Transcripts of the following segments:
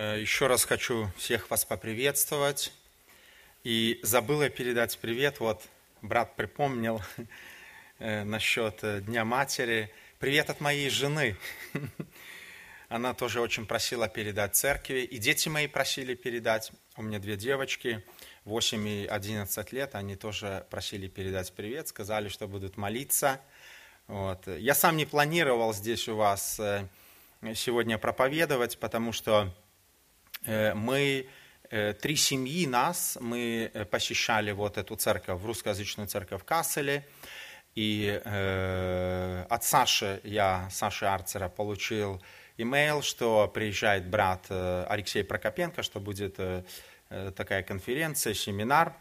Э, еще раз хочу всех вас поприветствовать. И забыла передать привет, вот брат припомнил э, насчет э, Дня Матери. Привет от моей жены. Она тоже очень просила передать церкви. И дети мои просили передать. У меня две девочки, 8 и 11 лет. Они тоже просили передать привет, сказали, что будут молиться. Вот. Я сам не планировал здесь у вас сегодня проповедовать, потому что мы э, три семьи нас, мы э, посещали вот эту церковь, русскоязычную церковь Касселе, и э, от Саши, я, Саши Арцера, получил имейл, что приезжает брат Алексей Прокопенко, что будет э, такая конференция, семинар.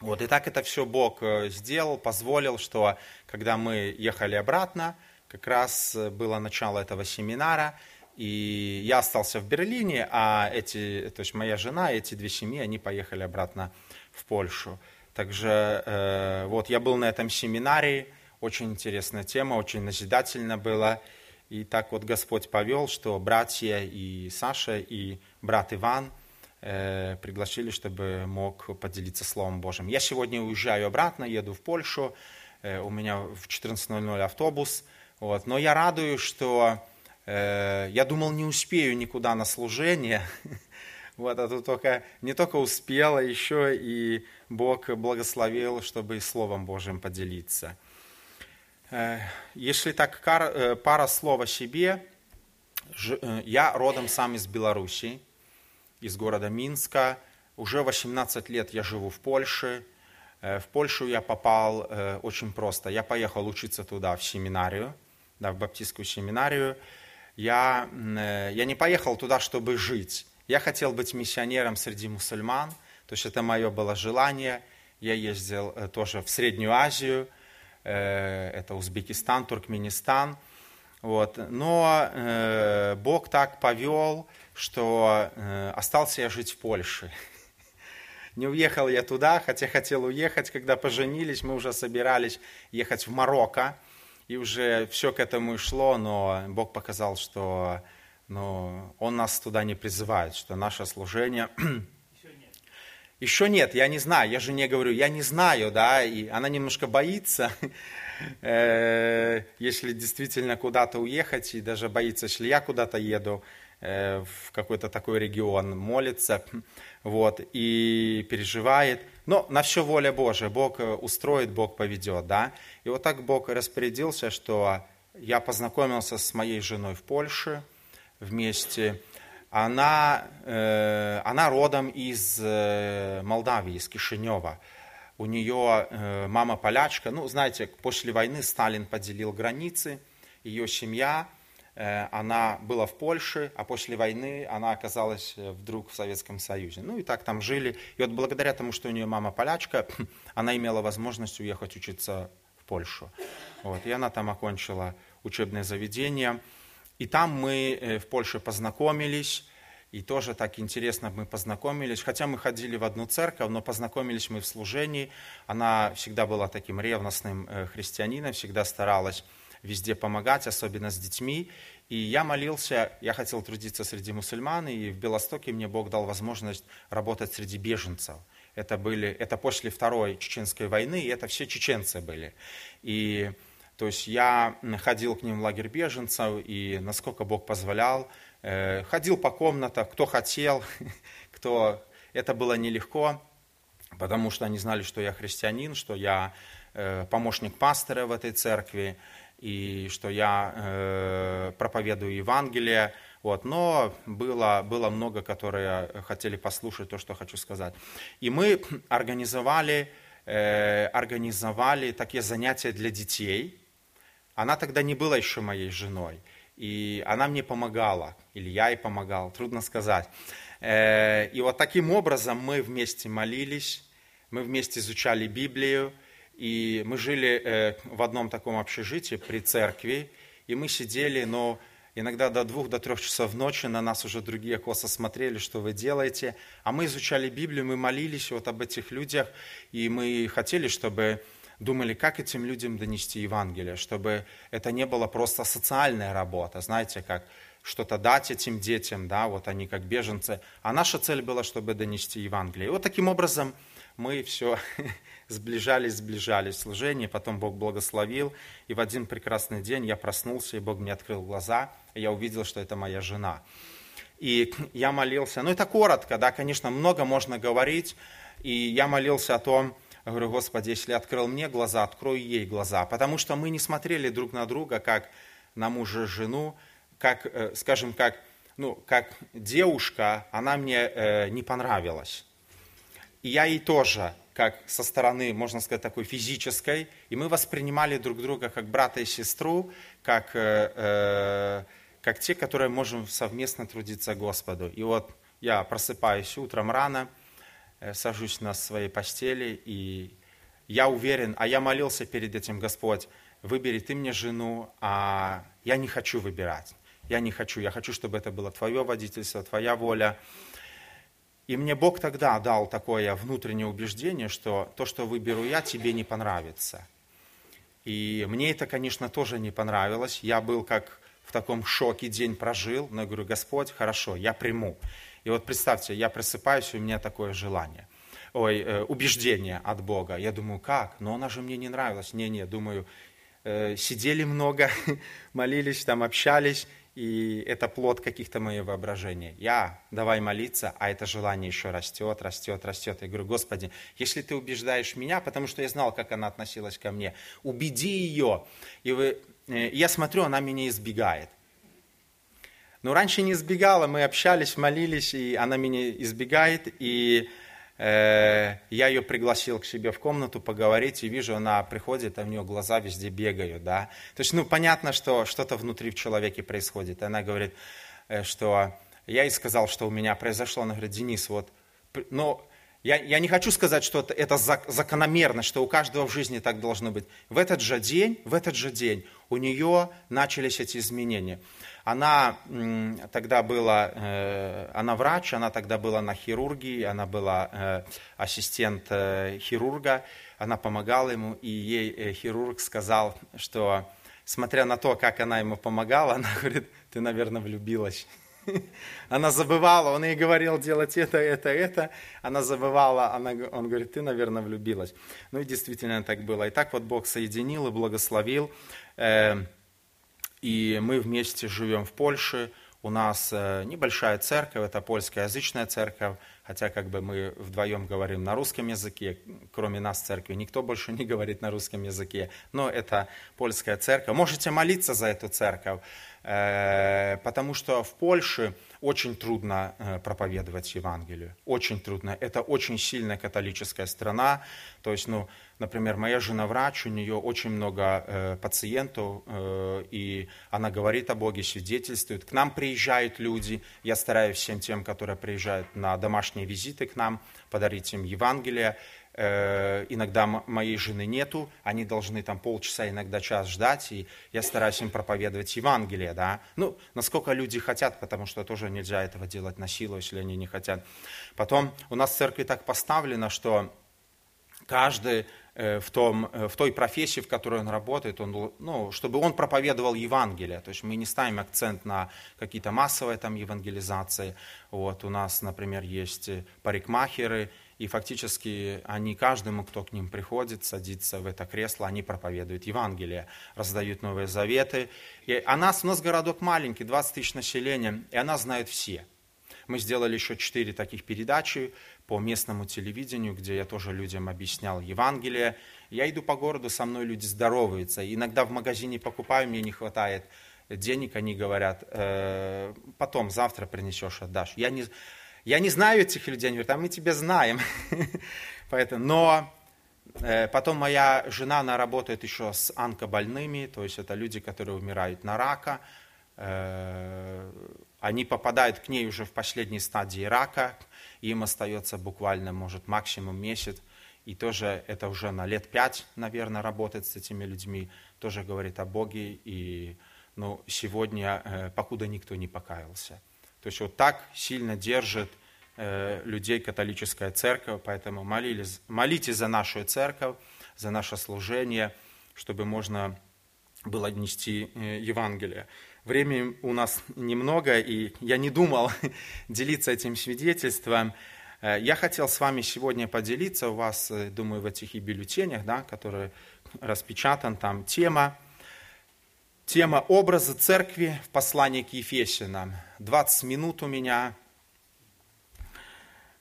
Вот, и так это все Бог сделал, позволил, что когда мы ехали обратно, как раз было начало этого семинара, и я остался в Берлине, а эти, то есть моя жена эти две семьи, они поехали обратно в Польшу. Также э, вот я был на этом семинаре, очень интересная тема, очень назидательно было. И так вот Господь повел, что братья и Саша, и брат Иван э, пригласили, чтобы мог поделиться Словом Божьим. Я сегодня уезжаю обратно, еду в Польшу, э, у меня в 14.00 автобус, вот. но я радуюсь, что я думал, не успею никуда на служение, вот, а тут только, не только успела, еще и Бог благословил, чтобы и Словом Божьим поделиться. Э, если так, э, пара слов о себе. Я родом сам из Беларуси, из города Минска. Уже 18 лет я живу в Польше. В Польшу я попал очень просто. Я поехал учиться туда, в семинарию, да, в баптистскую семинарию я, э, я не поехал туда, чтобы жить. Я хотел быть миссионером среди мусульман, то есть это мое было желание. Я ездил э, тоже в Среднюю Азию, э, это Узбекистан, Туркменистан. Вот. Но Бог так повел, что остался я жить в Польше. Не уехал я туда, хотя хотел уехать. Когда поженились, мы уже собирались ехать в Марокко и уже все к этому шло, но Бог показал, что ну, Он нас туда не призывает, что наше служение... Еще нет. Еще нет, я не знаю, я же не говорю, я не знаю, да, и она немножко боится, э, если действительно куда-то уехать, и даже боится, если я куда-то еду, э, в какой-то такой регион, молится, вот, и переживает. Но на все воля Божия, Бог э, устроит, Бог поведет, да. И вот так Бог распорядился, что я познакомился с моей женой в Польше вместе. Она, э, она родом из э, Молдавии, из Кишинева. У нее э, мама полячка. Ну, знаете, после войны Сталин поделил границы. Ее семья, она была в Польше, а после войны она оказалась э, вдруг в Советском Союзе. Ну и так там жили. И вот благодаря тому, что у нее мама полячка, она имела возможность уехать учиться Польшу. Вот, и она там окончила учебное заведение. И там мы э, в Польше познакомились, и тоже так интересно мы познакомились. Хотя мы ходили в одну церковь, но познакомились мы в служении. Она всегда была таким ревностным э, христианином, всегда старалась везде помогать, особенно с детьми. И я молился, я хотел трудиться среди мусульман, и в Белостоке мне Бог дал возможность работать среди беженцев – это, были, это после Второй Чеченской войны, и это все чеченцы были. И то есть я ходил к ним в лагерь беженцев, и насколько Бог позволял, э, ходил по комнатам, кто хотел, кто... Это было нелегко, потому что они знали, что я христианин, что я э, помощник пастора в этой церкви, и что я э, проповедую Евангелие, вот, но было, было много, которые хотели послушать то, что хочу сказать. И мы организовали, э, организовали такие занятия для детей. Она тогда не была еще моей женой. И она мне помогала, или я ей помогал, трудно сказать. Э, и вот таким образом мы вместе молились, мы вместе изучали Библию, и мы жили э, в одном таком общежитии при церкви, и мы сидели, но Иногда до двух, до трех часов ночи на нас уже другие косо смотрели, что вы делаете. А мы изучали Библию, мы молились вот об этих людях, и мы хотели, чтобы думали, как этим людям донести Евангелие, чтобы это не было просто социальная работа, знаете, как что-то дать этим детям, да, вот они как беженцы. А наша цель была, чтобы донести Евангелие. И вот таким образом мы все сближались, сближались в служении, потом Бог благословил, и в один прекрасный день я проснулся, и Бог мне открыл глаза, и я увидел, что это моя жена. И я молился, ну это коротко, да, конечно, много можно говорить, и я молился о том, говорю, Господи, если открыл мне глаза, открой ей глаза, потому что мы не смотрели друг на друга, как на мужа и жену, как, э, скажем, как, ну, как девушка, она мне э, не понравилась. И я ей тоже, как со стороны, можно сказать, такой физической, и мы воспринимали друг друга как брата и сестру, как, э, э, как те, которые можем совместно трудиться Господу. И вот я просыпаюсь утром рано, э, сажусь на своей постели, и я уверен, а я молился перед этим, Господь, выбери ты мне жену, а я не хочу выбирать. Я не хочу, я хочу, чтобы это было твое водительство, твоя воля. И мне Бог тогда дал такое внутреннее убеждение, что то, что выберу я, тебе не понравится. И мне это, конечно, тоже не понравилось. Я был как в таком шоке, день прожил, но я говорю, Господь, хорошо, я приму. И вот представьте, я просыпаюсь, у меня такое желание, ой, э, убеждение от Бога. Я думаю, как? Но она же мне не нравилась. Не-не, думаю, э, сидели много, молились, там общались, и это плод каких-то моих воображений. Я, давай молиться, а это желание еще растет, растет, растет. Я говорю, Господи, если ты убеждаешь меня, потому что я знал, как она относилась ко мне, убеди ее. И вы, э, я смотрю, она меня избегает. Но раньше не избегала, мы общались, молились, и она меня избегает, и я ее пригласил к себе в комнату поговорить, и вижу, она приходит, а у нее глаза везде бегают, да. То есть, ну, понятно, что что-то внутри в человеке происходит. Она говорит, э, что я ей сказал, что у меня произошло. Она говорит, Денис, вот, ну, я, я не хочу сказать, что это, это закономерно, что у каждого в жизни так должно быть. В этот же день, в этот же день у нее начались эти изменения. Она тогда была, э, она врач, она тогда была на хирургии, она была э, ассистент э, хирурга, она помогала ему, и ей хирург сказал, что смотря на то, как она ему помогала, она говорит, ты, наверное, влюбилась. Она забывала, он ей говорил делать это, это, это. Она забывала, она, он говорит, ты, наверное, влюбилась. Ну и действительно так было. И так вот Бог соединил и благословил. И мы вместе живем в Польше. У нас э, небольшая церковь, это польскоязычная церковь, хотя как бы мы вдвоем говорим на русском языке, кроме нас церкви, никто больше не говорит на русском языке, но это польская церковь. Можете молиться за эту церковь, э, потому что в Польше очень трудно э, проповедовать Евангелие, очень трудно. Это очень сильная католическая страна, то есть, ну, Например, моя жена врач, у нее очень много э, пациентов, э, и она говорит о Боге, свидетельствует. К нам приезжают люди, я стараюсь всем тем, которые приезжают на домашние визиты к нам, подарить им Евангелие. Э, иногда моей жены нету, они должны там полчаса, иногда час ждать, и я стараюсь им проповедовать Евангелие, да. Ну, насколько люди хотят, потому что тоже нельзя этого делать на силу, если они не хотят. Потом у нас в церкви так поставлено, что каждый Э, в, том, э, в той профессии, в которой он работает, он, ну, чтобы он проповедовал Евангелие. То есть мы не ставим акцент на какие-то массовые там евангелизации. Вот, у нас, например, есть парикмахеры, и фактически они каждому, кто к ним приходит, садится в это кресло, они проповедуют Евангелие, раздают новые заветы. И, а нас, у нас городок маленький, 20 тысяч населения, и она знает все. Мы сделали еще четыре таких передачи по местному телевидению, где я тоже людям объяснял Евангелие. Я иду по городу, со мной люди здороваются. Иногда в магазине покупаю, мне не хватает денег, они говорят, э, потом, завтра принесешь, отдашь. Я не, я не знаю этих людей, они говорят, а мы тебя знаем. Поэтому, но э, потом моя жена, она работает еще с онкобольными, то есть это люди, которые умирают на рака. Э, они попадают к ней уже в последней стадии рака, им остается буквально, может, максимум месяц, и тоже это уже на лет пять, наверное, работать с этими людьми, тоже говорит о Боге, и ну, сегодня, э, покуда никто не покаялся. То есть вот так сильно держит э, людей католическая церковь, поэтому молились, молитесь за нашу церковь, за наше служение, чтобы можно было нести э, Евангелие. времени у нас немного, и я не думал делиться этим свидетельством. Э, я хотел с вами сегодня поделиться, у вас, э, думаю, в этих и бюллетенях, да, которые распечатан, там тема, тема образа церкви в послании к Ефесянам. 20 минут у меня,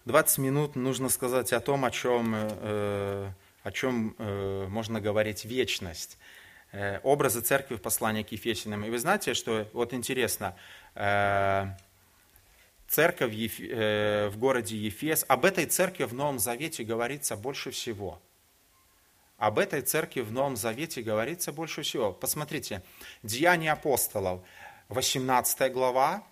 20 минут нужно сказать о том, о чем, э, о чем можно говорить вечность. Образы церкви в послании к Ефесянам. И вы знаете, что вот интересно, церковь э, в городе Ефес, об этой церкви в Новом Завете говорится больше всего. Об этой церкви в Новом Завете говорится больше всего. Посмотрите, Деяния апостолов, 18 глава,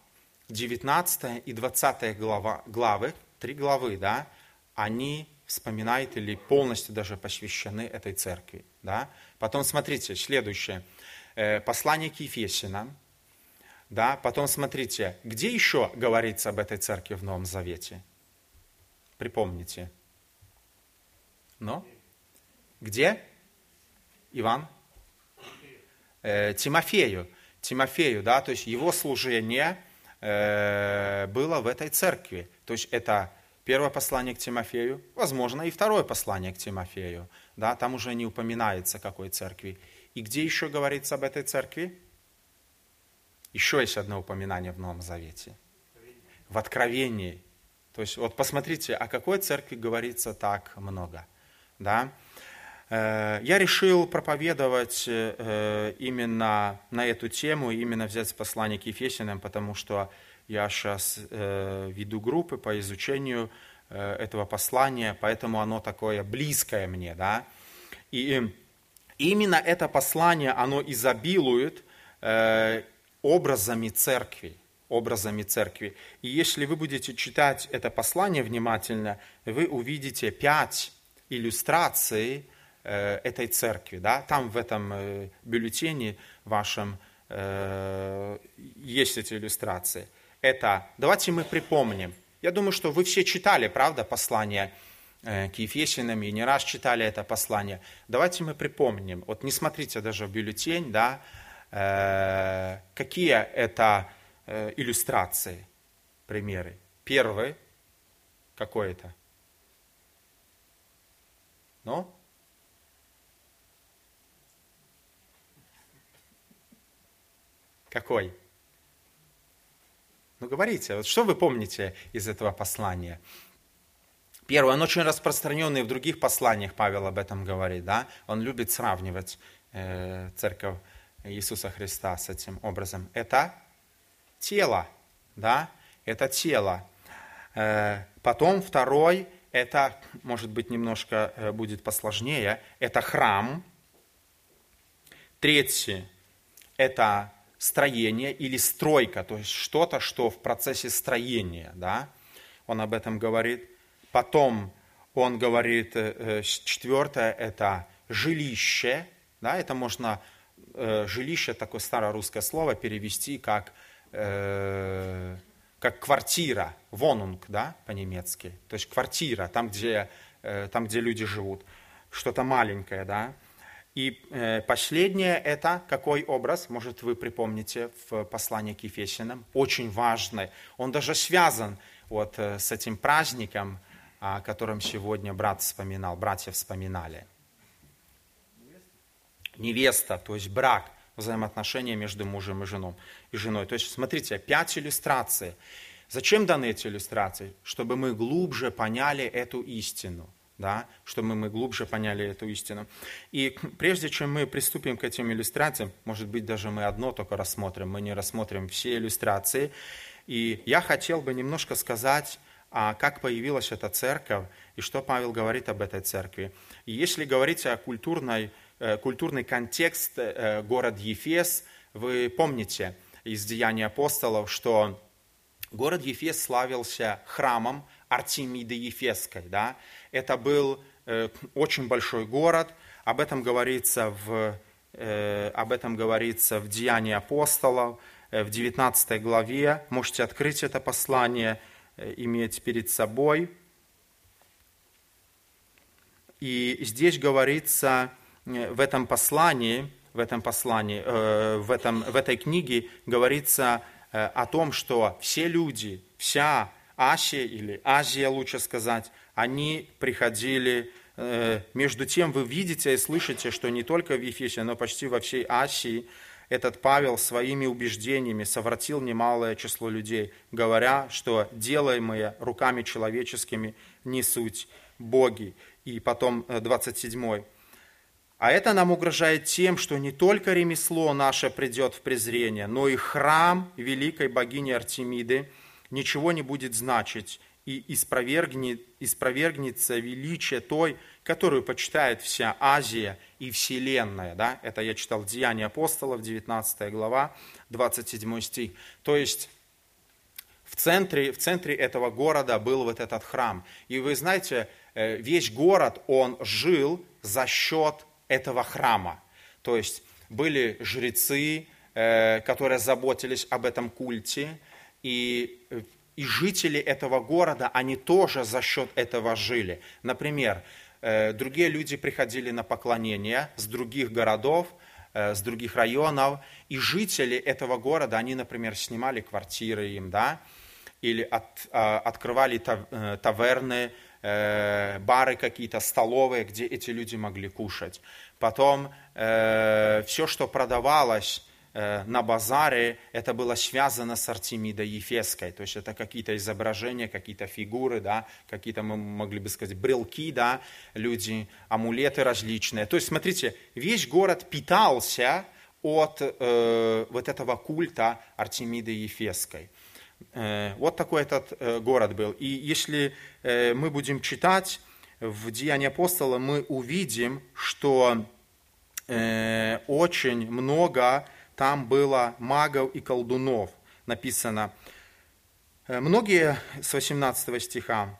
19 и 20 глава, главы, три главы, да, они вспоминают или полностью даже посвящены этой церкви. Да? Потом смотрите, следующее. Э, послание к Ефесянам, да? Потом смотрите, где еще говорится об этой церкви в Новом Завете? Припомните. Ну? Где? Иван? Э, Тимофею. Тимофею, да, то есть его служение э, было в этой церкви. То есть это первое послание к Тимофею, возможно, и второе послание к Тимофею. Да, там уже не упоминается какой церкви. И где еще говорится об этой церкви? Еще есть одно упоминание в Новом Завете. В Откровении. То есть вот посмотрите, о какой церкви говорится так много. Да? Э, я решил проповедовать э, именно на эту тему, именно взять послание к Ефесянам, потому что я сейчас э, веду группы по изучению этого послания, поэтому оно такое близкое мне. Да? И именно это послание, оно изобилует образами церкви, образами церкви. И если вы будете читать это послание внимательно, вы увидите пять иллюстраций э, этой церкви. Да? Там в этом э, бюллетене вашем э, есть эти иллюстрации. Это, давайте мы припомним. Я думаю, что вы все читали, правда, послание к Ефесянам и не раз читали это послание. Давайте мы припомним. Вот не смотрите даже в бюллетень, да, Э, какие это э, иллюстрации, примеры? Первый, какой это? Ну? Какой? Ну, говорите, вот что вы помните из этого послания? Первое, он очень распространенный в других посланиях, Павел об этом говорит, да? Он любит сравнивать э, церковь Иисуса Христа с этим образом. Это тело, да, это тело. Э, потом второй, это, может быть, немножко э, будет посложнее, это храм. Третий, это строение или стройка, то есть что-то, что в процессе строения, да, он об этом говорит. Потом он говорит, э, четвертое, это жилище, да, это можно Э, жилище, такое старорусское слово, перевести как, э, как квартира, вонунг, да, по-немецки. То есть квартира, там где, э, там, где люди живут. Что-то маленькое, да. И э, последнее это какой образ, может вы припомните в послании к Ефесянам, очень важный. Он даже связан вот э, с этим праздником, о котором сегодня брат вспоминал, братья вспоминали невеста, то есть брак, взаимоотношения между мужем и, женом, и женой. То есть, смотрите, пять иллюстраций. Зачем даны эти иллюстрации? Чтобы мы глубже поняли эту истину. Да, чтобы мы глубже поняли эту истину. И прежде чем мы приступим к этим иллюстрациям, может быть, даже мы одно только рассмотрим, мы не рассмотрим все иллюстрации. И я хотел бы немножко сказать, а как появилась эта церковь и что Павел говорит об этой церкви. И если говорить о культурной Э, культурный контекст э, город Ефес. Вы помните из Деяний апостолов, что город Ефес славился храмом Артемиды Ефесской. Да? Это был э, очень большой город, об этом говорится в, об этом говорится в Деянии апостолов, в 19 главе. Можете открыть это послание, иметь перед собой. И здесь говорится, Э, в этом послании в этом послании, э, в, этом, в этой книге говорится э, о том, что все люди, вся Асия или Азия, лучше сказать, они приходили э, между тем вы видите и слышите, что не только в Ефесе, но почти во всей Асии этот Павел своими убеждениями совратил немалое число людей, говоря, что делаемые руками человеческими не суть боги. И потом 27. Э, а это нам угрожает тем, что не только ремесло наше придет в презрение, но и храм великой богини Артемиды ничего не будет значить, и испровергнет, испровергнется величие той, которую почитает вся Азия и Вселенная. Да? Это я читал Деяния апостолов, 19 глава, 27 стих. То есть в центре, в центре этого города был вот этот храм. И вы знаете, э, весь город, он жил за счет этого храма. То есть были жрецы, э, которые заботились об этом культе, и э, и жители этого города, они тоже за счет этого жили. Например, э, другие люди приходили на поклонение с других городов, э, с других районов, и жители этого города, они, например, снимали квартиры им, да, или от, а, открывали э, таверны, бары какие-то, столовые, где эти люди могли кушать. Потом все, что продавалось, на базаре это было связано с Артемидой Ефеской, то есть это какие-то изображения, какие-то фигуры, да, какие-то, мы могли бы сказать, брелки, да, люди, амулеты различные. То есть, смотрите, весь город питался от э, вот этого культа Артемиды Ефеской. Э, вот такой этот э, город был. И если э, мы будем читать в Деянии апостола, мы увидим, что э, очень много там было магов и колдунов, написано. Э, многие, с 18 стиха,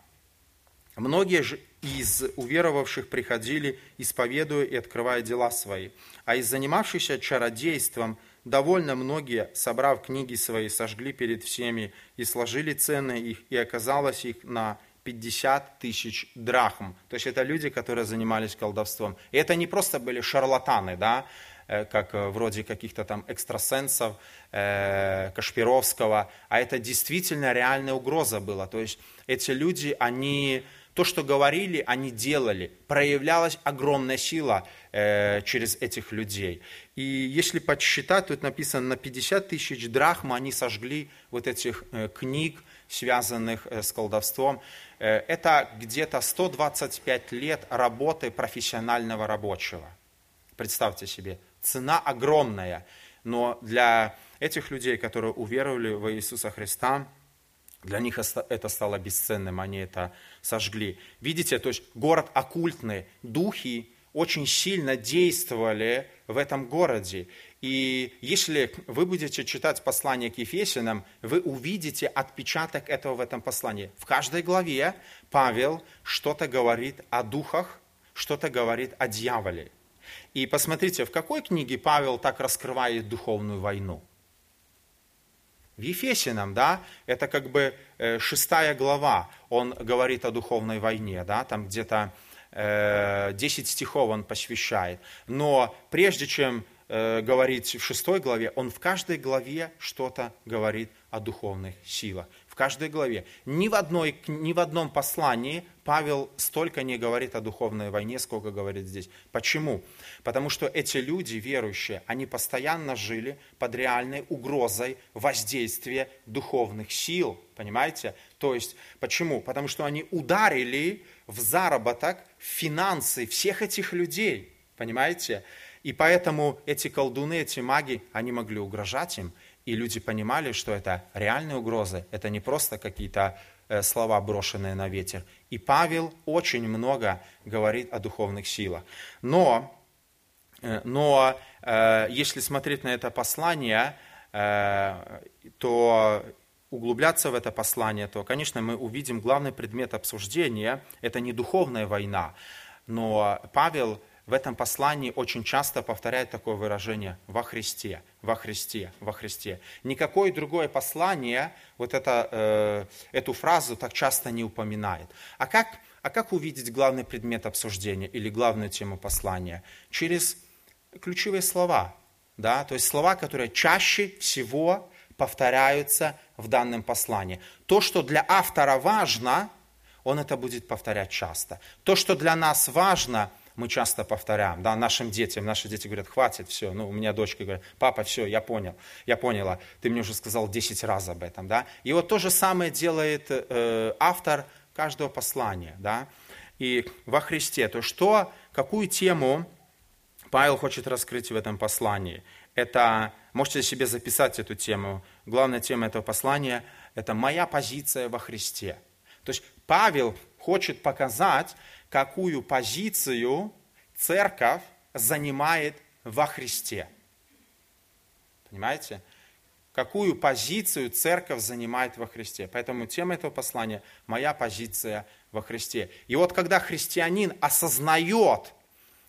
многие же из уверовавших приходили, исповедуя и открывая дела свои. А из занимавшихся чародейством довольно многие, собрав книги свои, сожгли перед всеми и сложили цены их, и оказалось их на 50 тысяч драхм. То есть это люди, которые занимались колдовством. И это не просто были шарлатаны, да, как э, вроде каких-то там экстрасенсов, э, Кашпировского, а это действительно реальная угроза была. То есть эти люди, они то, что говорили, они делали. Проявлялась огромная сила э, через этих людей. И если подсчитать, тут написано, на 50 тысяч драхм они сожгли вот этих э, книг, связанных э, с колдовством. Э, это где-то 125 лет работы профессионального рабочего. Представьте себе, цена огромная. Но для этих людей, которые уверовали в Иисуса Христа, для них это стало бесценным, они это сожгли. Видите, то есть город оккультный, духи очень сильно действовали в этом городе. И если вы будете читать послание к Ефесянам, вы увидите отпечаток этого в этом послании. В каждой главе Павел что-то говорит о духах, что-то говорит о дьяволе. И посмотрите, в какой книге Павел так раскрывает духовную войну? В Ефесином, да, это как бы э, шестая глава, он говорит о духовной войне, да, там где-то 10 э, стихов он посвящает. Но прежде чем э, говорить в шестой главе, он в каждой главе что-то говорит о духовных силах в каждой главе. Ни в, одной, ни в одном послании Павел столько не говорит о духовной войне, сколько говорит здесь. Почему? Потому что эти люди, верующие, они постоянно жили под реальной угрозой воздействия духовных сил. Понимаете? То есть, почему? Потому что они ударили в заработок, в финансы всех этих людей. Понимаете? И поэтому эти колдуны, эти маги, они могли угрожать им, и люди понимали, что это реальные угрозы, это не просто какие-то э, слова, брошенные на ветер. И Павел очень много говорит о духовных силах. Но, э, но э, если смотреть на это послание, то углубляться в это послание, то, конечно, мы увидим главный предмет обсуждения – это не духовная война, но Павел в этом послании очень часто повторяет такое выражение «во Христе», «во Христе», «во Христе». Никакое другое послание вот это, э, эту фразу так часто не упоминает. А как, а как увидеть главный предмет обсуждения или главную тему послания? Через ключевые слова, да, то есть слова, которые чаще всего повторяются в данном послании. То, что для автора важно, он это будет повторять часто. То, что для нас важно, мы часто повторяем, да, нашим детям. Наши дети говорят, хватит, все. Ну, у меня дочка говорит, папа, все, я понял, я поняла. Ты мне уже сказал 10 раз об этом, да. И вот то же самое делает э, автор каждого послания, да. И во Христе, то что, какую тему Павел хочет раскрыть в этом послании? Это, можете себе записать эту тему. Главная тема этого послания – это моя позиция во Христе. То есть Павел хочет показать, какую позицию церковь занимает во Христе. Понимаете? Какую позицию церковь занимает во Христе. Поэтому тема этого послания – моя позиция во Христе. И вот когда христианин осознает,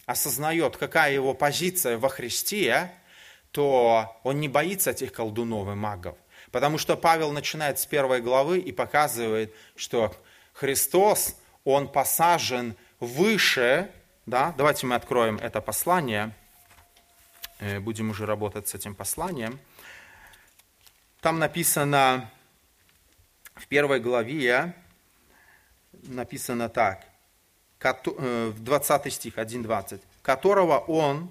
осознает, какая его позиция во Христе, то он не боится этих колдунов и магов. Потому что Павел начинает с первой главы и показывает, что Христос, Он посажен выше, да, давайте мы откроем это послание, э, будем уже работать с этим посланием. Там написано в первой главе, написано так, э, в 20 стих, 1.20, которого он,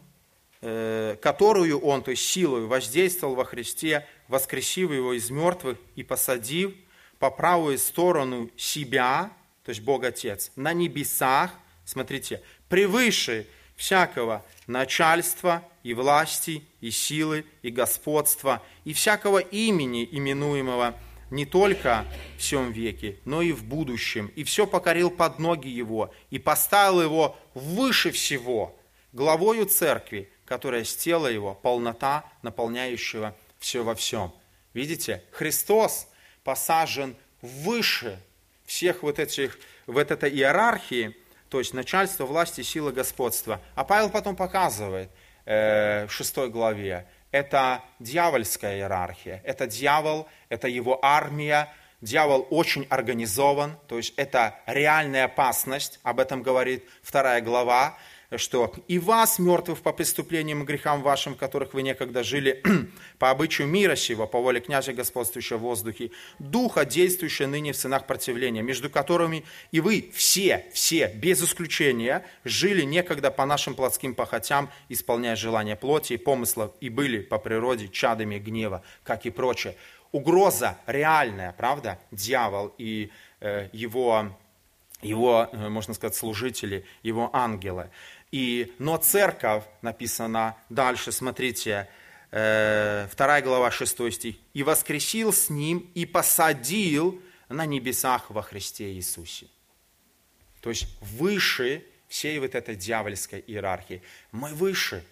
э, которую он, то есть силой воздействовал во Христе, воскресив его из мертвых и посадив по правую сторону себя, то есть Бог Отец, на небесах, смотрите, превыше всякого начальства и власти, и силы, и господства, и всякого имени, именуемого не только в всем веке, но и в будущем. И все покорил под ноги его, и поставил его выше всего, главою церкви, которая с тела его, полнота, наполняющего все во всем. Видите, Христос – посажен выше всех вот этих, вот этой иерархии, то есть начальство, власти, сила, господства. А Павел потом показывает э, в шестой главе, это дьявольская иерархия, это дьявол, это его армия, дьявол очень организован, то есть это реальная опасность, об этом говорит вторая глава, что и вас, мертвых по преступлениям и грехам вашим, в которых вы некогда жили, по обычаю мира сего, по воле князя, господствующего в воздухе, духа, действующего ныне в сынах противления, между которыми и вы все, все, без исключения, жили некогда по нашим плотским похотям, исполняя желания плоти и помыслов, и были по природе чадами гнева, как и прочее. Угроза реальная, правда? Дьявол и э, его его, э, можно сказать, служители, его ангелы. И, но церковь, написано дальше, смотрите, э, 2 глава 6 стих, «И воскресил с ним, и посадил на небесах во Христе Иисусе». То есть выше всей вот этой дьявольской иерархии. Мы выше.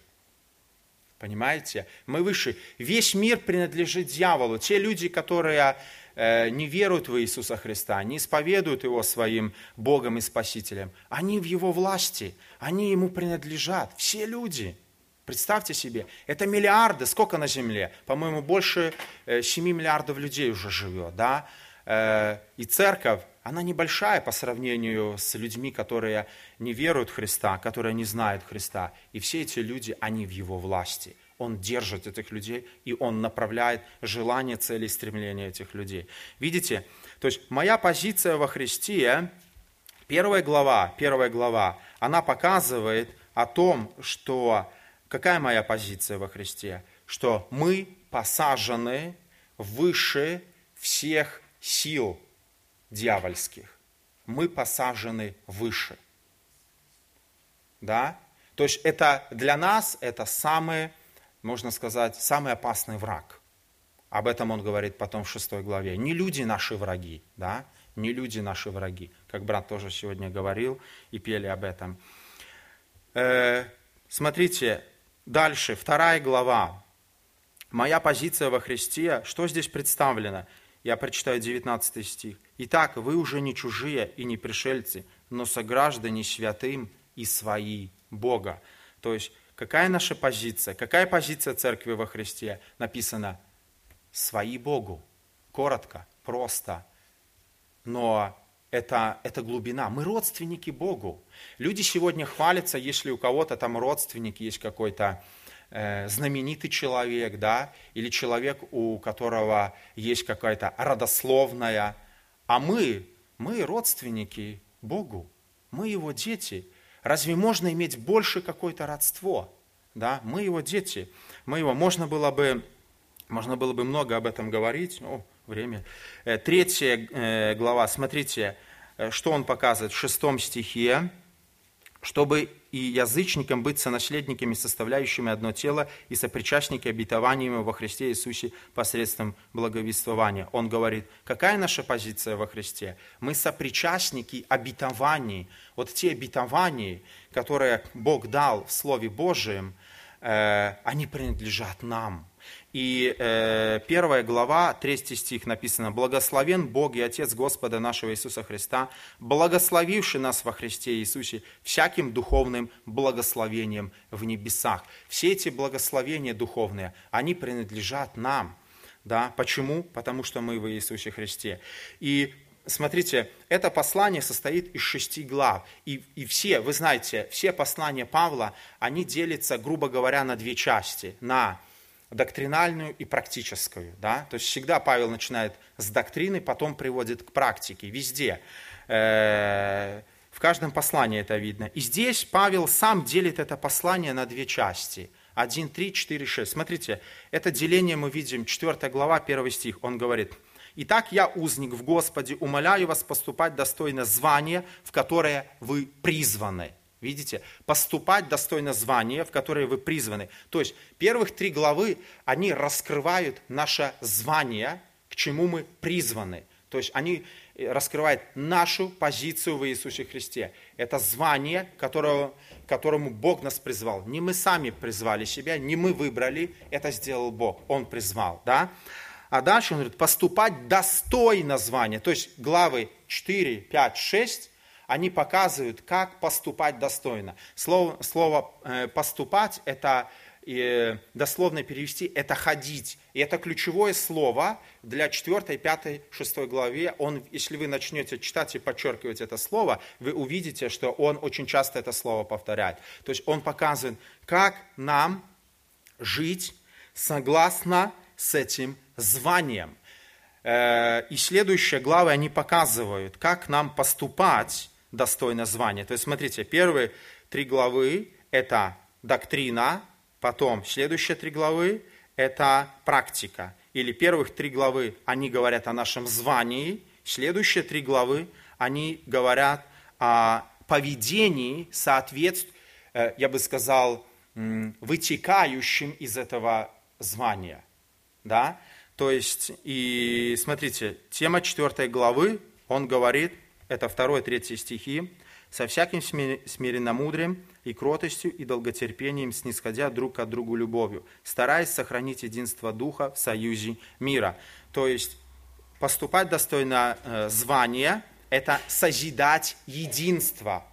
Понимаете? Мы выше. Весь мир принадлежит дьяволу. Те люди, которые Э, не веруют в Иисуса Христа, не исповедуют Его своим Богом и Спасителем, они в Его власти, они Ему принадлежат, все люди. Представьте себе, это миллиарды, сколько на Земле? По-моему, больше 7 э, миллиардов людей уже живет, да? Э, и церковь, она небольшая по сравнению с людьми, которые не веруют в Христа, которые не знают Христа. И все эти люди, они в Его власти. Он держит этих людей, и Он направляет желания, цели, стремления этих людей. Видите? То есть моя позиция во Христе, первая глава, первая глава, она показывает о том, что какая моя позиция во Христе? Что мы посажены выше всех сил дьявольских. Мы посажены выше. Да? То есть это для нас это самые можно сказать, самый опасный враг. Об этом он говорит потом в шестой главе. Не люди наши враги, да, не люди наши враги, как брат тоже сегодня говорил и пели об этом. Э, смотрите, дальше, вторая глава. Моя позиция во Христе, что здесь представлено? Я прочитаю 19 стих. «Итак, вы уже не чужие и не пришельцы, но сограждане святым и свои Бога». То есть Какая наша позиция? Какая позиция церкви во Христе? Написано «свои Богу». Коротко, просто. Но это, это глубина. Мы родственники Богу. Люди сегодня хвалятся, если у кого-то там родственник есть какой-то э, знаменитый человек, да, или человек, у которого есть какая-то родословная. А мы, мы родственники Богу, мы его дети. Разве можно иметь больше какое-то родство? Да, мы его дети. Мы его, можно было бы, можно было бы много об этом говорить. О, время. Э, третья э, глава, смотрите, э, что он показывает в шестом стихе. «Чтобы и язычникам быть сонаследниками, составляющими одно тело, и сопричастники обетованиями во Христе Иисусе посредством благовествования». Он говорит, какая наша позиция во Христе? Мы сопричастники обетований. Вот те обетования, которые Бог дал в Слове Божьем, они принадлежат нам – и э, первая глава, третий стих написано, «Благословен Бог и Отец Господа нашего Иисуса Христа, благословивший нас во Христе Иисусе всяким духовным благословением в небесах». Все эти благословения духовные, они принадлежат нам. Да? Почему? Потому что мы в Иисусе Христе. И смотрите, это послание состоит из шести глав. И, и все, вы знаете, все послания Павла, они делятся, грубо говоря, на две части. На доктринальную и практическую. Да? То есть всегда Павел начинает с доктрины, потом приводит к практике, везде. Э, в каждом послании это видно. И здесь Павел сам делит это послание на две части. 1, 3, 4, 6. Смотрите, это деление мы видим, 4 глава, 1 стих. Он говорит, «Итак, я, узник в Господе, умоляю вас поступать достойно звания, в которое вы призваны». Видите? Поступать достойно звания, в которое вы призваны. То есть первых три главы, они раскрывают наше звание, к чему мы призваны. То есть они э, раскрывают нашу позицию в Иисусе Христе. Это звание, которого, которому Бог нас призвал. Не мы сами призвали себя, не мы выбрали, это сделал Бог. Он призвал. Да? А дальше он говорит, поступать достойно звания. То есть главы 4, 5, 6 они показывают, как поступать достойно. Слово, слово э, «поступать» – это э, дословно перевести – это ходить. И это ключевое слово для 4, 5, 6 главе. Он, если вы начнете читать и подчеркивать это слово, вы увидите, что он очень часто это слово повторяет. То есть он показывает, как нам жить согласно с этим званием. Э, и следующие главы, они показывают, как нам поступать достойно звания. То есть, смотрите, первые три главы – это доктрина, потом следующие три главы – это практика. Или первых три главы, они говорят о нашем звании, следующие три главы, они говорят о поведении, соответствующем, э, я бы сказал, вытекающим из этого звания. Да? То есть, и смотрите, тема четвертой главы, он говорит это 2-3 стихи, со всяким смиренномудрием и кротостью и долготерпением, снисходя друг от другу любовью, стараясь сохранить единство Духа в союзе мира. То есть поступать достойно э, звания – это созидать единство.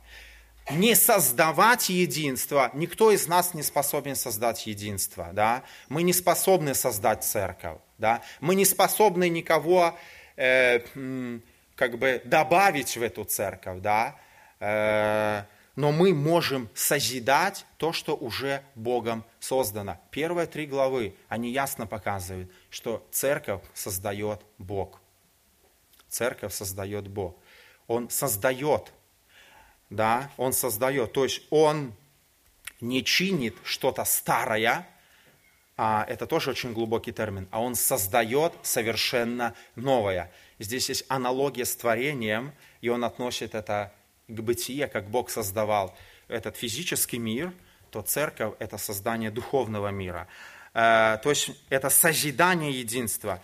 Не создавать единство. Никто из нас не способен создать единство. Да? Мы не способны создать церковь. Да? Мы не способны никого э, как бы добавить в эту церковь, да, э, но мы можем созидать то, что уже Богом создано. Первые три главы, они ясно показывают, что церковь создает Бог. Церковь создает Бог. Он создает, да, он создает. То есть он не чинит что-то старое, а это тоже очень глубокий термин, а он создает совершенно новое. Здесь есть аналогия с творением, и он относит это к бытие, как Бог создавал этот физический мир, то церковь – это создание духовного мира. Э, то есть это созидание единства.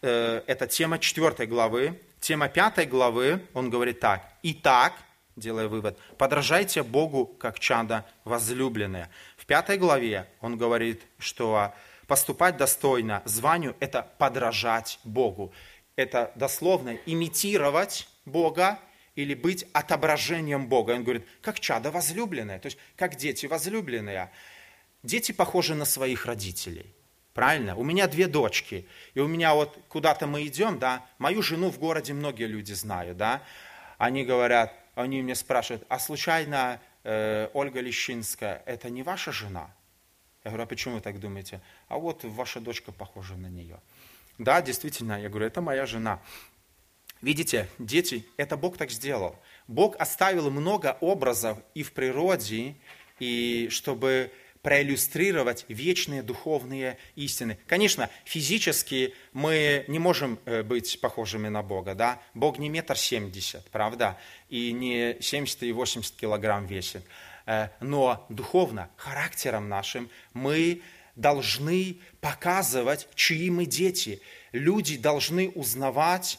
Э, это тема 4 главы. Тема 5 главы, он говорит так. «Итак, делая вывод, подражайте Богу, как чада возлюбленные». В 5 главе он говорит, что поступать достойно званию – это подражать Богу это дословно имитировать Бога или быть отображением Бога. Он говорит, как чадо возлюбленное, то есть как дети возлюбленные. Дети похожи на своих родителей. Правильно? У меня две дочки. И у меня вот куда-то мы идем, да, мою жену в городе многие люди знают, да. они говорят, они меня спрашивают, а случайно э, Ольга Лещинская, это не ваша жена? Я говорю, а почему вы так думаете? А вот ваша дочка похожа на нее. Да, действительно, я говорю, это моя жена. Видите, дети, это Бог так сделал. Бог оставил много образов и в природе, и чтобы проиллюстрировать вечные духовные истины. Конечно, физически мы не можем э, быть похожими на Бога, да? Бог не метр семьдесят, правда? И не 70 и 80 килограмм весит. Э, но духовно, характером нашим мы должны показывать, чьи мы дети. Люди должны узнавать,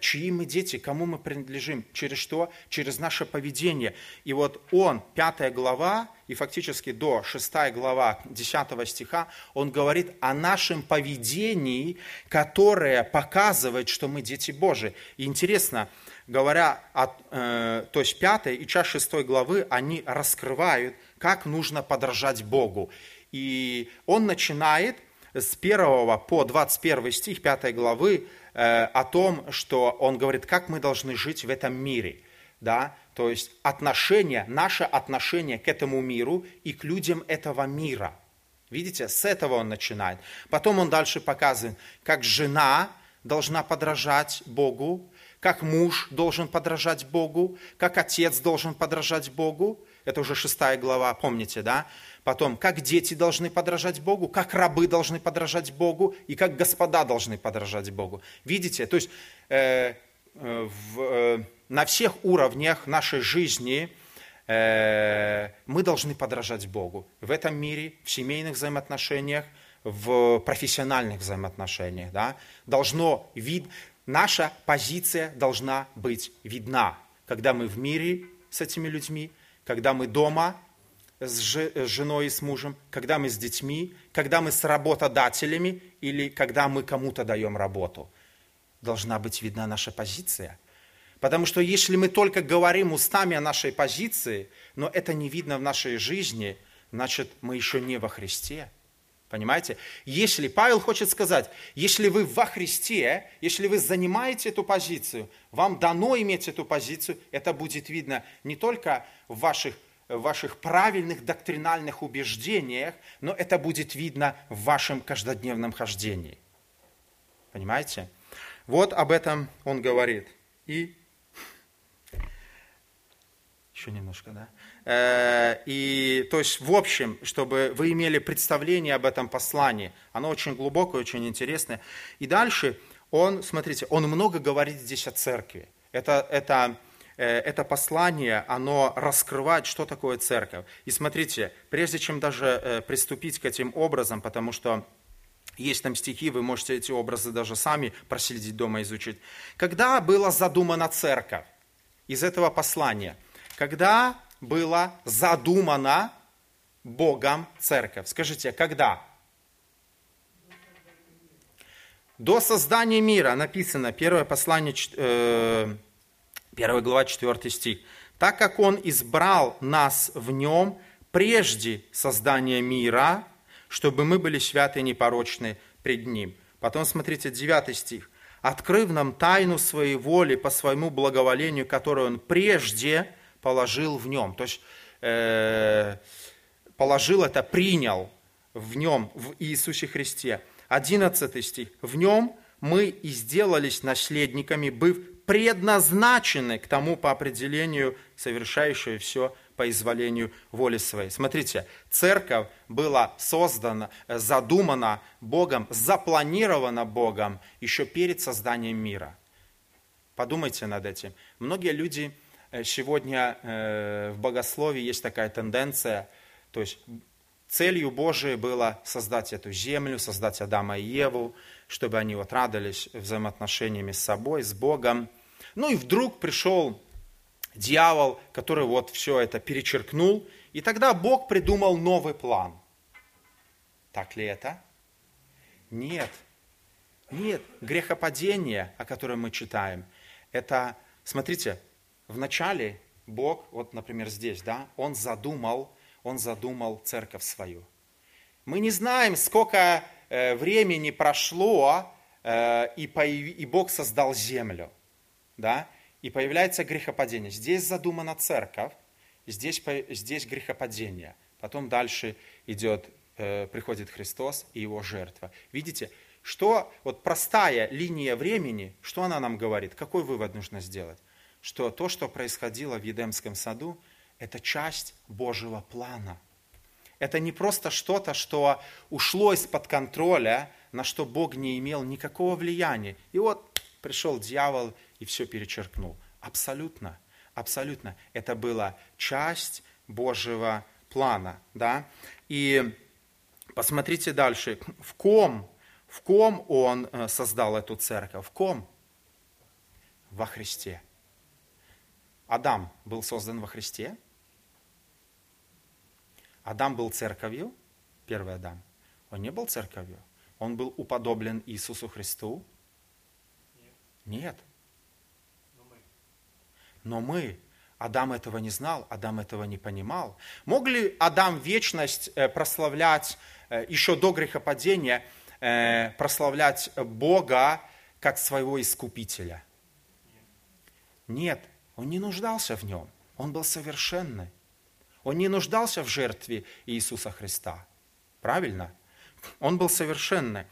чьи мы дети, кому мы принадлежим, через что? Через наше поведение. И вот он, пятая глава, и фактически до шестая глава десятого стиха, он говорит о нашем поведении, которое показывает, что мы дети Божии. И интересно, говоря, о, э, то есть пятой и часть шестой главы, они раскрывают, как нужно подражать Богу. И он начинает с 1 по 21 стих 5 главы э, о том, что он говорит, как мы должны жить в этом мире. Да? То есть отношение, наше отношение к этому миру и к людям этого мира. Видите, с этого он начинает. Потом он дальше показывает, как жена должна подражать Богу, как муж должен подражать Богу, как отец должен подражать Богу. Это уже шестая глава, помните, да? Потом, как дети должны подражать Богу, как рабы должны подражать Богу и как господа должны подражать Богу. Видите, то есть э, э, в, э, на всех уровнях нашей жизни э, мы должны подражать Богу. В этом мире, в семейных взаимоотношениях, в профессиональных взаимоотношениях. Да, должно вид, наша позиция должна быть видна, когда мы в мире с этими людьми, когда мы дома с женой и с мужем, когда мы с детьми, когда мы с работодателями или когда мы кому-то даем работу. Должна быть видна наша позиция. Потому что если мы только говорим устами о нашей позиции, но это не видно в нашей жизни, значит, мы еще не во Христе. Понимаете? Если, Павел хочет сказать, если вы во Христе, если вы занимаете эту позицию, вам дано иметь эту позицию, это будет видно не только в ваших в ваших правильных доктринальных убеждениях, но это будет видно в вашем каждодневном хождении. Понимаете? Вот об этом он говорит. И еще немножко, да? Э, и то есть, в общем, чтобы вы имели представление об этом послании. Оно очень глубокое, очень интересное. И дальше он, смотрите, он много говорит здесь о церкви. Это, это Э, это послание, оно раскрывает, что такое церковь. И смотрите, прежде чем даже э, приступить к этим образам, потому что есть там стихи, вы можете эти образы даже сами проследить дома, изучить. Когда была задумана церковь из этого послания? Когда была задумана Богом церковь? Скажите, когда? До создания мира написано, первое послание, э, 1 глава, 4 стих. «Так как Он избрал нас в Нем прежде создания мира, чтобы мы были святы и непорочны пред Ним». Потом смотрите, 9 стих. «Открыв нам тайну своей воли по своему благоволению, которую Он прежде положил в Нем». То есть э, положил это, принял в Нем, в Иисусе Христе. 11 стих. «В Нем мы и сделались наследниками, быв предназначены к тому по определению, совершающие все по изволению воли своей. Смотрите, церковь была создана, задумана Богом, запланирована Богом еще перед созданием мира. Подумайте над этим. Многие люди э, сегодня э, в богословии есть такая тенденция, то есть целью Божией было создать эту землю, создать Адама и Еву, чтобы они вот радовались взаимоотношениями с собой, с Богом. Ну и вдруг пришел дьявол, который вот все это перечеркнул, и тогда Бог придумал новый план. Так ли это? Нет. Нет. Грехопадение, о котором мы читаем, это, смотрите, вначале Бог, вот, например, здесь, да, Он задумал, Он задумал церковь свою. Мы не знаем, сколько Э, времени прошло, э, и, Бог создал землю. Да? и появляется грехопадение. Здесь задумана церковь, здесь, здесь грехопадение. Потом дальше идет, э, приходит Христос и его жертва. Видите, что вот простая линия времени, что она нам говорит? Какой вывод нужно сделать? Что то, что происходило в Едемском саду, это часть Божьего плана. Это не просто что-то, что ушло из-под контроля, на что Бог не имел никакого влияния. И вот пришел дьявол и все перечеркнул. Абсолютно, абсолютно. Это была часть Божьего плана. Да? И посмотрите дальше. В ком в ком Он э, создал эту церковь? В ком? Во Христе. Адам был создан во Христе. Адам был церковью, первый Адам. Он не был церковью. Он был уподоблен Иисусу Христу. Нет. Нет. Но мы. Адам этого не знал, Адам этого не понимал. Мог ли Адам вечность э, прославлять э, еще до грехопадения – Э, прославлять Бога как своего искупителя. Нет, он не нуждался в нем. Он был совершенный. Он не нуждался в жертве Иисуса Христа. Правильно? Он был совершенный.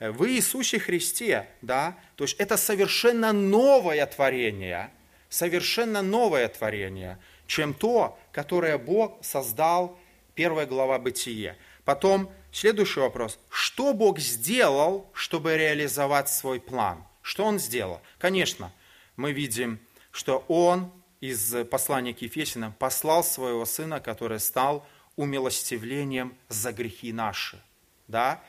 В Иисусе Христе, да, то есть это совершенно новое творение, совершенно новое творение, чем то, которое Бог создал, первая глава Бытие. Потом Следующий вопрос. Что Бог сделал, чтобы реализовать свой план? Что Он сделал? Конечно, мы видим, что Он из послания к Ефесянам послал своего Сына, который стал умилостивлением за грехи наши. Да?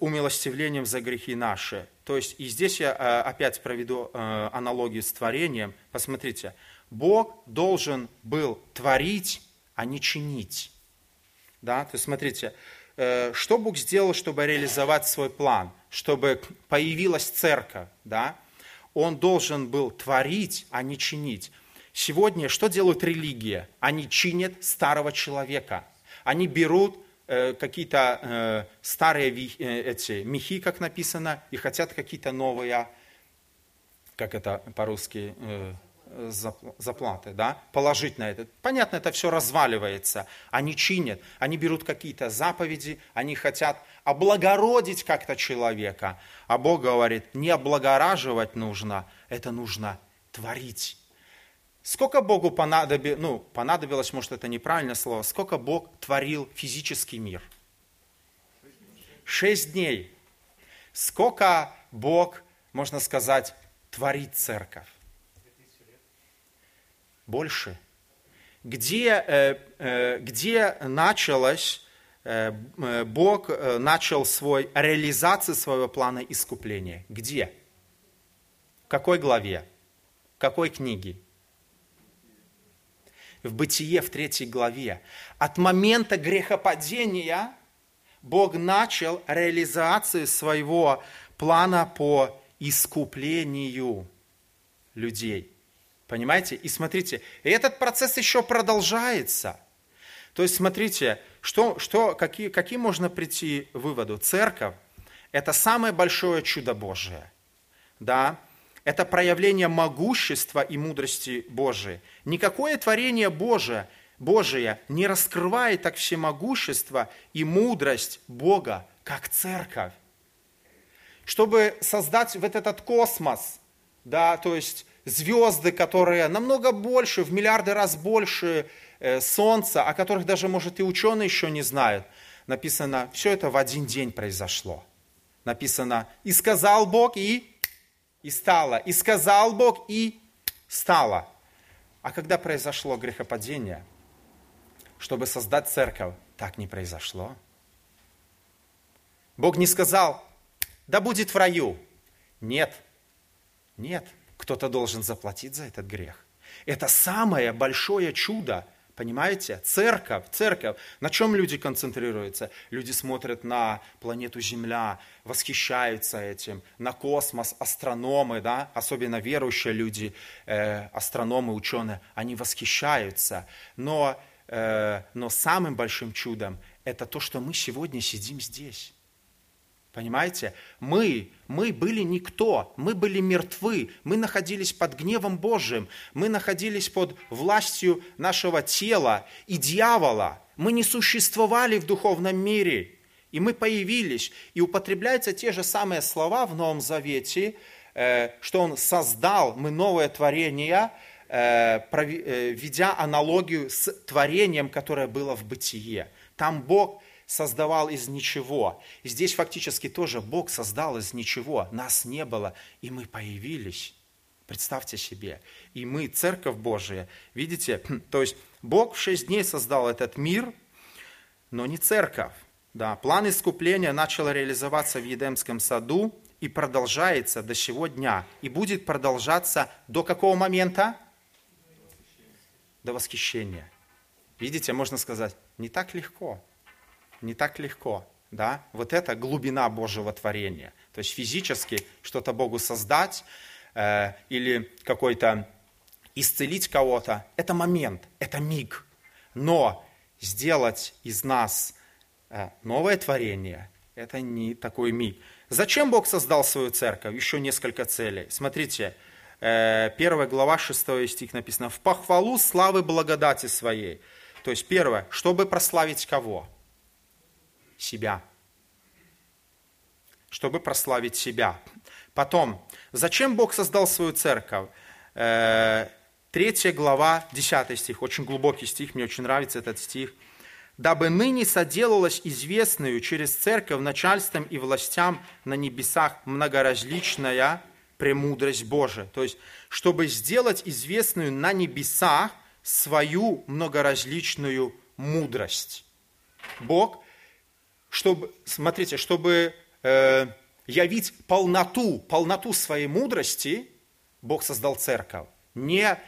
умилостивлением за грехи наши. То есть, и здесь я э, опять проведу э, аналогию с творением. Посмотрите, Бог должен был творить, а не чинить. Да? То есть смотрите, э, что Бог сделал, чтобы реализовать свой план, чтобы появилась церковь, да? Он должен был творить, а не чинить. Сегодня что делают религии? Они чинят старого человека. Они берут э, какие-то э, старые эти мехи, как написано, и хотят какие-то новые, как это по-русски, заплаты, да, положить на это. Понятно, это все разваливается. Они чинят, они берут какие-то заповеди, они хотят облагородить как-то человека. А Бог говорит, не облагораживать нужно, это нужно творить. Сколько Богу понадобилось, ну, понадобилось, может, это неправильное слово, сколько Бог творил физический мир? Шесть дней. Сколько Бог, можно сказать, творит церковь? Больше. Где, э, э, где началось, э, Бог начал свой, реализацию своего плана искупления? Где? В какой главе? В какой книге? В Бытие, в третьей главе. От момента грехопадения Бог начал реализацию своего плана по искуплению людей. Понимаете? И смотрите, и этот процесс еще продолжается. То есть смотрите, что, что, какие, какие можно прийти выводу? Церковь – это самое большое чудо Божие. Да? Это проявление могущества и мудрости Божией. Никакое творение Божие, Божие не раскрывает так всемогущество и мудрость Бога, как церковь. Чтобы создать вот этот космос, да, то есть звезды, которые намного больше, в миллиарды раз больше э, Солнца, о которых даже, может, и ученые еще не знают. Написано, все это в один день произошло. Написано, и сказал Бог, и, и стало. И сказал Бог, и стало. А когда произошло грехопадение, чтобы создать церковь, так не произошло. Бог не сказал, да будет в раю. Нет, нет, кто-то должен заплатить за этот грех. Это самое большое чудо, понимаете? Церковь, церковь. На чем люди концентрируются? Люди смотрят на планету Земля, восхищаются этим, на космос, астрономы, да? особенно верующие люди, э, астрономы, ученые, они восхищаются. Но, э, но самым большим чудом это то, что мы сегодня сидим здесь. Понимаете? Мы, мы были никто, мы были мертвы, мы находились под гневом Божьим, мы находились под властью нашего тела и дьявола. Мы не существовали в духовном мире, и мы появились. И употребляются те же самые слова в Новом Завете, э, что Он создал, мы новое творение, э, э, ведя аналогию с творением, которое было в бытие. Там Бог создавал из ничего. И здесь фактически тоже Бог создал из ничего. Нас не было, и мы появились. Представьте себе. И мы, Церковь Божия, видите, то есть Бог в шесть дней создал этот мир, но не Церковь. Да, план искупления начал реализоваться в Едемском саду и продолжается до сего дня. И будет продолжаться до какого момента? До восхищения. Видите, можно сказать, не так легко не так легко. Да? Вот это глубина Божьего творения. То есть физически что-то Богу создать э, или какой-то исцелить кого-то, это момент, это миг. Но сделать из нас э, новое творение, это не такой миг. Зачем Бог создал свою церковь? Еще несколько целей. Смотрите, э, первая глава, 6 стих написано. «В похвалу славы благодати своей». То есть первое, чтобы прославить кого? Себя. Чтобы прославить себя. Потом, зачем Бог создал свою церковь? Э, третья глава, 10 стих, очень глубокий стих, мне очень нравится этот стих. «Дабы ныне соделалась известную через церковь начальством и властям на небесах многоразличная премудрость Божия». То есть, чтобы сделать известную на небесах свою многоразличную мудрость. Бог чтобы, смотрите, чтобы э, явить полноту, полноту своей мудрости, Бог создал церковь. Не,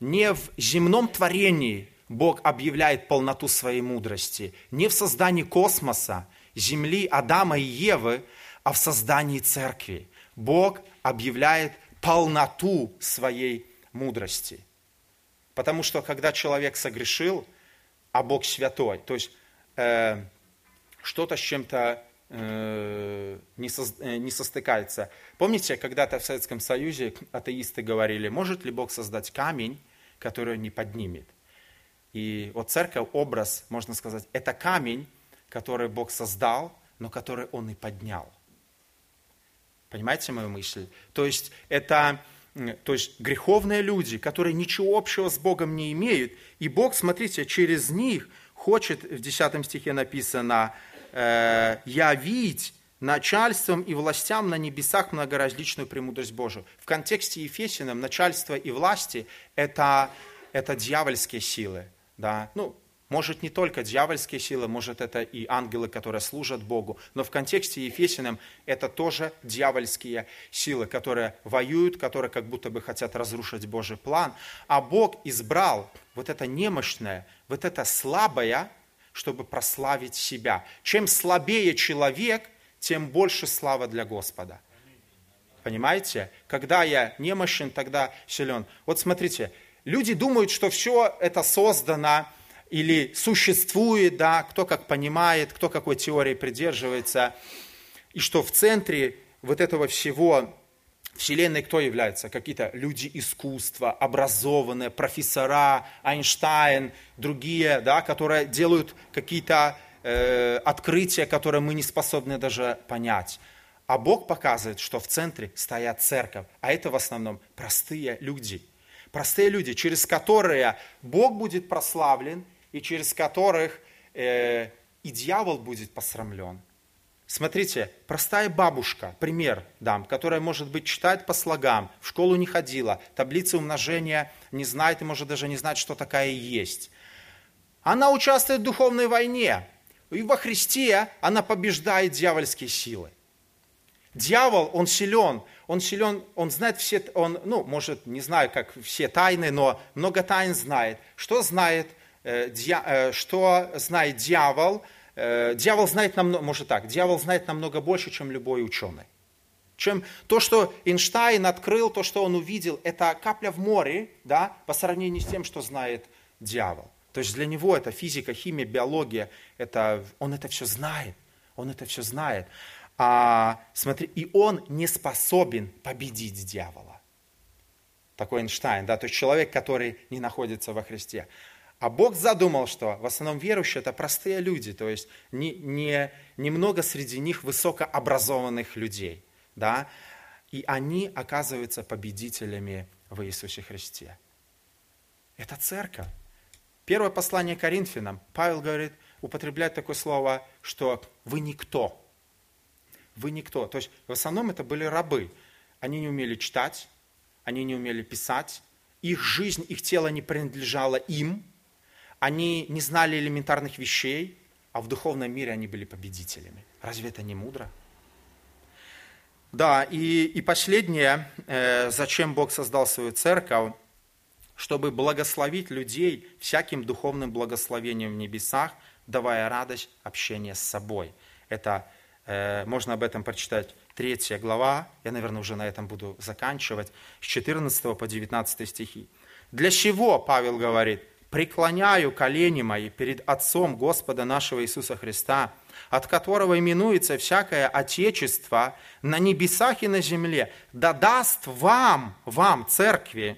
не в земном творении Бог объявляет полноту своей мудрости, не в создании космоса, земли Адама и Евы, а в создании церкви. Бог объявляет полноту своей мудрости. Потому что когда человек согрешил, а Бог святой, то есть э, что-то с чем-то э, не, со, э, не состыкается. Помните, когда-то в Советском Союзе атеисты говорили, может ли Бог создать камень, который не поднимет? И вот церковь, образ, можно сказать, это камень, который Бог создал, но который Он и поднял. Понимаете мою мысль? То есть это то есть греховные люди, которые ничего общего с Богом не имеют, и Бог, смотрите, через них хочет, в 10 стихе написано, э, явить начальством и властям на небесах многоразличную премудрость Божию. В контексте Ефесиным начальство и власти это, это дьявольские силы. Да? Ну, может, не только дьявольские силы, может, это и ангелы, которые служат Богу. Но в контексте Ефесиным это тоже дьявольские силы, которые воюют, которые как будто бы хотят разрушить Божий план. А Бог избрал вот это немощное, вот это слабое, чтобы прославить себя. Чем слабее человек, тем больше слава для Господа. Понимаете? Когда я немощен, тогда силен. Вот смотрите, люди думают, что все это создано или существует, да, кто как понимает, кто какой теории придерживается, и что в центре вот этого всего Вселенной кто является? Какие-то люди искусства, образованные, профессора, Эйнштейн, другие, да, которые делают какие-то э, открытия, которые мы не способны даже понять. А Бог показывает, что в центре стоят церковь, а это в основном простые люди. Простые люди, через которые Бог будет прославлен, и через которых э, и дьявол будет посрамлен. Смотрите, простая бабушка, пример дам, которая, может быть, читает по слогам, в школу не ходила, таблицы умножения не знает и, может, даже не знать, что такая есть. Она участвует в духовной войне. И во Христе она побеждает дьявольские силы. Дьявол, он силен, он силен, он знает все, он, ну, может, не знаю, как все тайны, но много тайн знает. Что знает, э, дья, э, что знает дьявол, Э, дьявол знает намного, может так, дьявол знает намного больше, чем любой ученый. Чем то, что Эйнштейн открыл, то, что он увидел, это капля в море, да, по сравнению с тем, что знает дьявол. То есть для него это физика, химия, биология, это, он это все знает. Он это все знает. А, смотри, и он не способен победить дьявола. Такой Эйнштейн, да, то есть человек, который не находится во Христе. А Бог задумал, что в основном верующие это простые люди, то есть не, не, немного среди них высокообразованных людей, да, и они оказываются победителями в Иисусе Христе. Это церковь. Первое послание Коринфянам, Павел говорит, употребляет такое слово, что вы никто. Вы никто. То есть в основном это были рабы. Они не умели читать, они не умели писать, их жизнь, их тело не принадлежало им, они не знали элементарных вещей, а в духовном мире они были победителями. Разве это не мудро? Да, и, и последнее, э, зачем Бог создал свою церковь, чтобы благословить людей всяким духовным благословением в небесах, давая радость общения с собой. Это э, можно об этом прочитать третья глава, я, наверное, уже на этом буду заканчивать, с 14 по 19 стихи. Для чего, Павел говорит, преклоняю колени мои перед Отцом Господа нашего Иисуса Христа, от которого именуется всякое Отечество на небесах и на земле, да даст вам, вам, церкви,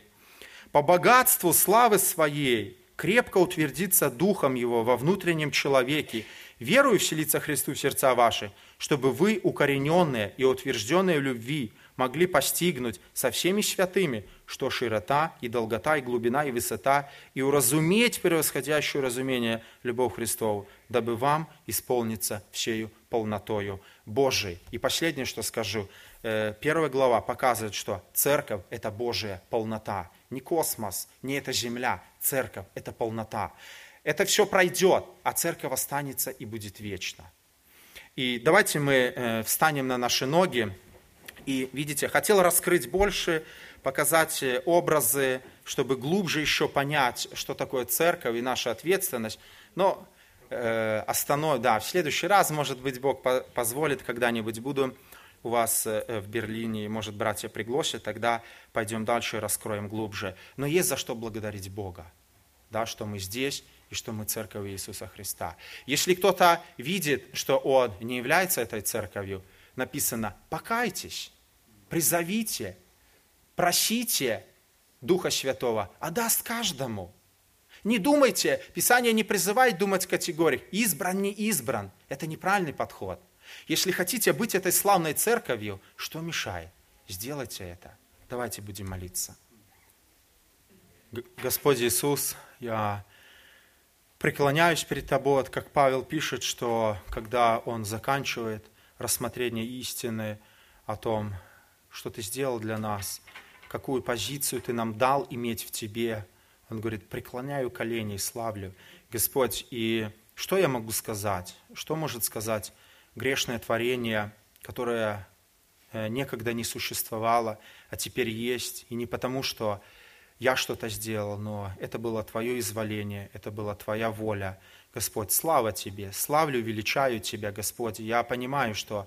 по богатству славы своей, крепко утвердиться духом его во внутреннем человеке, верую вселиться Христу в сердца ваши, чтобы вы, укорененные и утвержденные в любви, могли постигнуть со всеми святыми, что широта и долгота и глубина и высота, и уразуметь превосходящее разумение любовь Христову, дабы вам исполниться всею полнотою Божией. И последнее, что скажу, э, первая глава показывает, что церковь – это Божья полнота. Не космос, не эта земля, церковь – это полнота. Это все пройдет, а церковь останется и будет вечно. И давайте мы э, встанем на наши ноги. И, видите, хотел раскрыть больше, показать э, образы, чтобы глубже еще понять, что такое церковь и наша ответственность. Но э, остановим, да, в следующий раз, может быть, Бог позволит, когда-нибудь буду у вас э, в Берлине, может, братья пригласят, тогда пойдем дальше и раскроем глубже. Но есть за что благодарить Бога, да, что мы здесь, и что мы церковь Иисуса Христа. Если кто-то видит, что он не является этой церковью, написано «покайтесь, призовите, просите Духа Святого, а даст каждому». Не думайте, Писание не призывает думать в категориях «избран, не избран». Это неправильный подход. Если хотите быть этой славной церковью, что мешает? Сделайте это. Давайте будем молиться. Господь Иисус, я преклоняюсь перед Тобой, как Павел пишет, что когда он заканчивает рассмотрение истины о том, что Ты сделал для нас, какую позицию Ты нам дал иметь в Тебе, он говорит, преклоняю колени и славлю. Господь, и что я могу сказать? Что может сказать грешное творение, которое э, некогда не существовало, а теперь есть, и не потому, что я что-то сделал, но это было Твое изволение, это была Твоя воля. Господь, слава Тебе, славлю, величаю Тебя, Господь. Я понимаю, что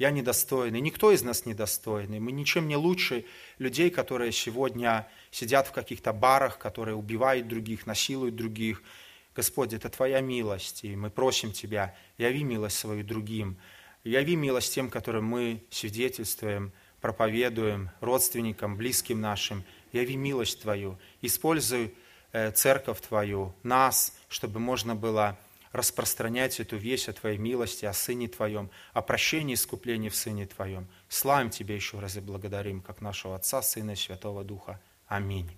я недостойный, никто из нас недостойный. Мы ничем не лучше людей, которые сегодня сидят в каких-то барах, которые убивают других, насилуют других. Господь, это Твоя милость, и мы просим Тебя, яви милость свою другим, яви милость тем, которым мы свидетельствуем, проповедуем, родственникам, близким нашим – яви милость Твою, используй э, церковь Твою, нас, чтобы можно было распространять эту весть о Твоей милости, о Сыне Твоем, о прощении и искуплении в Сыне Твоем. Славим Тебе еще раз и благодарим, как нашего Отца, Сына и Святого Духа. Аминь.